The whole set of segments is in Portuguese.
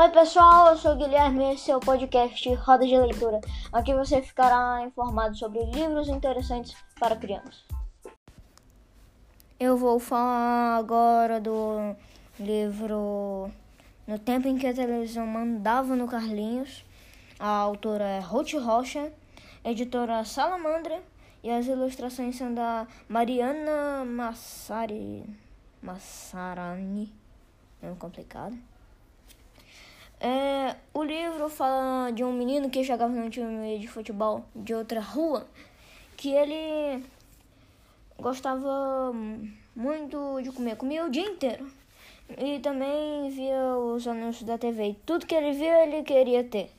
Oi pessoal, eu sou o Guilherme esse é o podcast Roda de Leitura. Aqui você ficará informado sobre livros interessantes para crianças. Eu vou falar agora do livro No Tempo em que a Televisão Mandava no Carlinhos. A autora é Ruth Rocha, editora Salamandra e as ilustrações são da Mariana Massari, Massarani. É complicado. É, o livro fala de um menino que jogava no time de futebol de outra rua, que ele gostava muito de comer, comia o dia inteiro. E também via os anúncios da TV. Tudo que ele via, ele queria ter.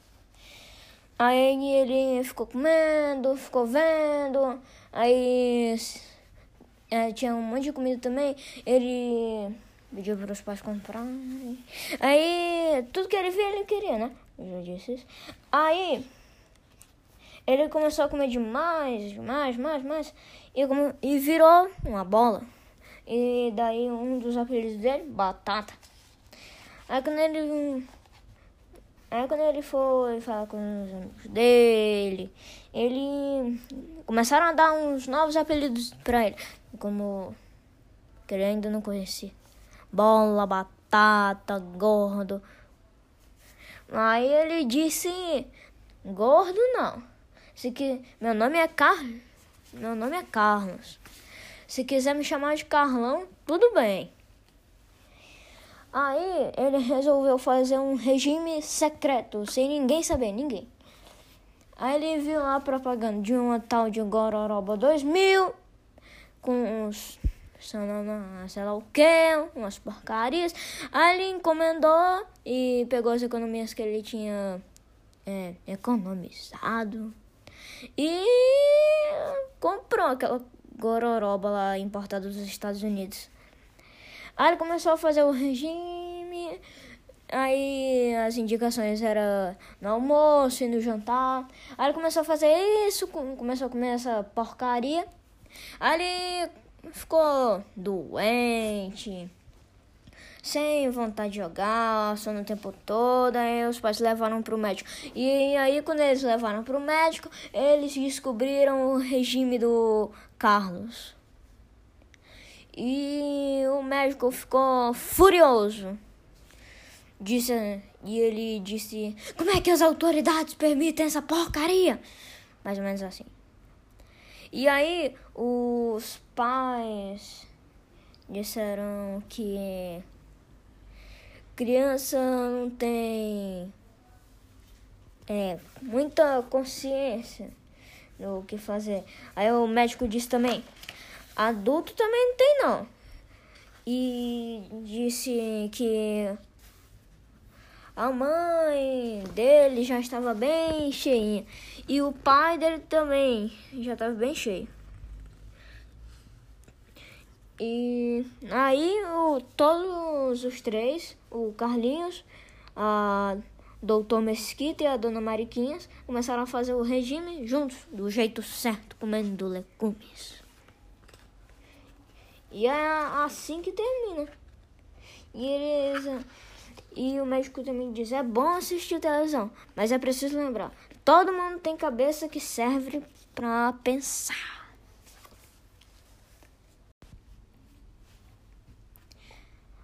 Aí ele ficou comendo, ficou vendo. Aí é, tinha um monte de comida também. Ele Pediu para os pais comprarem. Aí, tudo que ele via, ele queria, né? Eu já disse isso. Aí, ele começou a comer demais, demais, mais, mais. E, e virou uma bola. E daí, um dos apelidos dele, Batata. Aí, quando ele... Aí, quando ele foi falar com os amigos dele, ele... Começaram a dar uns novos apelidos para ele. Como... Que ele ainda não conhecia bola, batata, gordo. Aí ele disse: Gordo não. Se que meu nome é Carlos. Meu nome é Carlos. Se quiser me chamar de Carlão, tudo bem. Aí ele resolveu fazer um regime secreto, sem ninguém saber, ninguém. Aí ele viu lá a propaganda de uma tal de Gororoba 2000 com uns sei lá o que, umas porcarias. Aí ele encomendou e pegou as economias que ele tinha é, economizado e comprou aquela gororoba lá importada dos Estados Unidos. Aí ele começou a fazer o regime. Aí as indicações eram no almoço e no jantar. Aí ele começou a fazer isso, começou a comer essa porcaria. Aí ele ficou doente, sem vontade de jogar, só no tempo todo. Aí os pais levaram para o médico. E aí, quando eles levaram para o médico, eles descobriram o regime do Carlos. E o médico ficou furioso. Disse, e ele disse: Como é que as autoridades permitem essa porcaria? Mais ou menos assim. E aí os pais disseram que criança não tem é, muita consciência do que fazer. Aí o médico disse também, adulto também não tem não. E disse que a mãe dele já estava bem cheinha. E o pai dele também já estava bem cheio. E aí o, todos os três, o Carlinhos, a Doutor Mesquita e a Dona Mariquinhas, começaram a fazer o regime juntos, do jeito certo, comendo legumes. E é assim que termina. E eles e o médico também diz: é bom assistir televisão, mas é preciso lembrar: todo mundo tem cabeça que serve para pensar.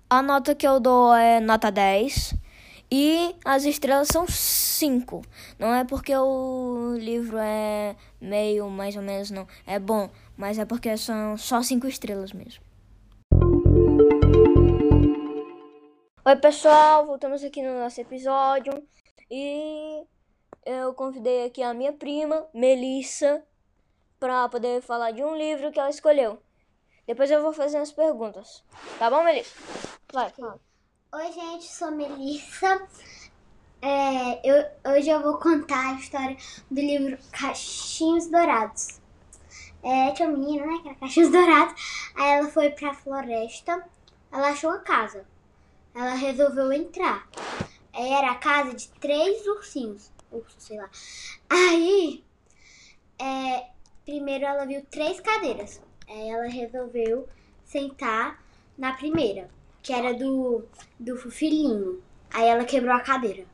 A nota que eu dou é nota 10 e as estrelas são 5. Não é porque o livro é meio mais ou menos, não. É bom, mas é porque são só 5 estrelas mesmo. Oi, pessoal, voltamos aqui no nosso episódio e eu convidei aqui a minha prima, Melissa, para poder falar de um livro que ela escolheu. Depois eu vou fazer as perguntas. Tá bom, Melissa? Vai, fala. Oi, gente, sou Melissa. É, eu, hoje eu vou contar a história do livro Cachinhos Dourados. É, tinha uma menina, né, que era Cachinhos Dourados. Aí ela foi pra floresta, ela achou uma casa ela resolveu entrar. Era a casa de três ursinhos. Urso, sei lá. Aí, é, primeiro ela viu três cadeiras. Aí ela resolveu sentar na primeira, que era do, do filhinho. Aí ela quebrou a cadeira.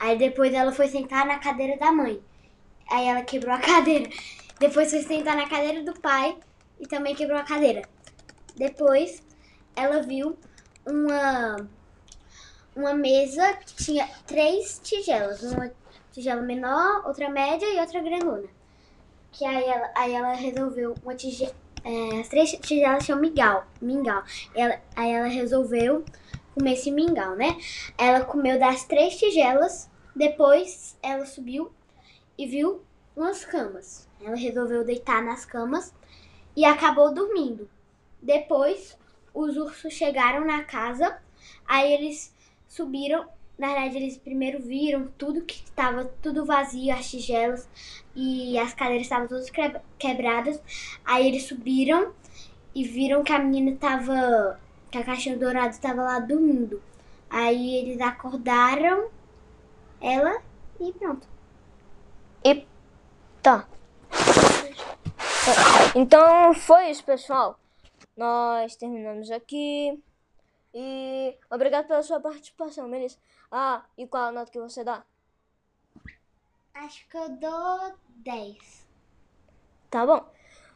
Aí depois ela foi sentar na cadeira da mãe. Aí ela quebrou a cadeira. Depois foi sentar na cadeira do pai e também quebrou a cadeira. Depois ela viu uma uma mesa que tinha três tigelas, uma tigela menor, outra média e outra grandona. Que aí ela, aí ela resolveu uma tigela, é, as três tigelas tinham mingau, mingau. Ela, aí ela resolveu comer esse mingau, né? Ela comeu das três tigelas, depois ela subiu e viu umas camas. Ela resolveu deitar nas camas e acabou dormindo. Depois, os ursos chegaram na casa, aí eles subiram. Na verdade, eles primeiro viram tudo que estava tudo vazio, as tigelas e as cadeiras estavam todas quebradas. Aí eles subiram e viram que a menina estava, que a caixinha dourada estava lá dormindo. Aí eles acordaram ela e pronto. E tá. Então foi isso, pessoal. Nós terminamos aqui. E obrigado pela sua participação, Melissa. Ah, e qual a nota que você dá? Acho que eu dou 10. Tá bom.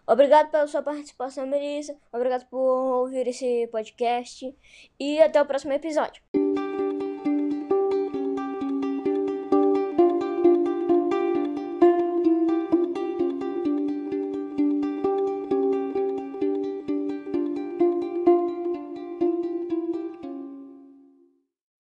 Obrigado pela sua participação, Melissa. Obrigado por ouvir esse podcast. E até o próximo episódio.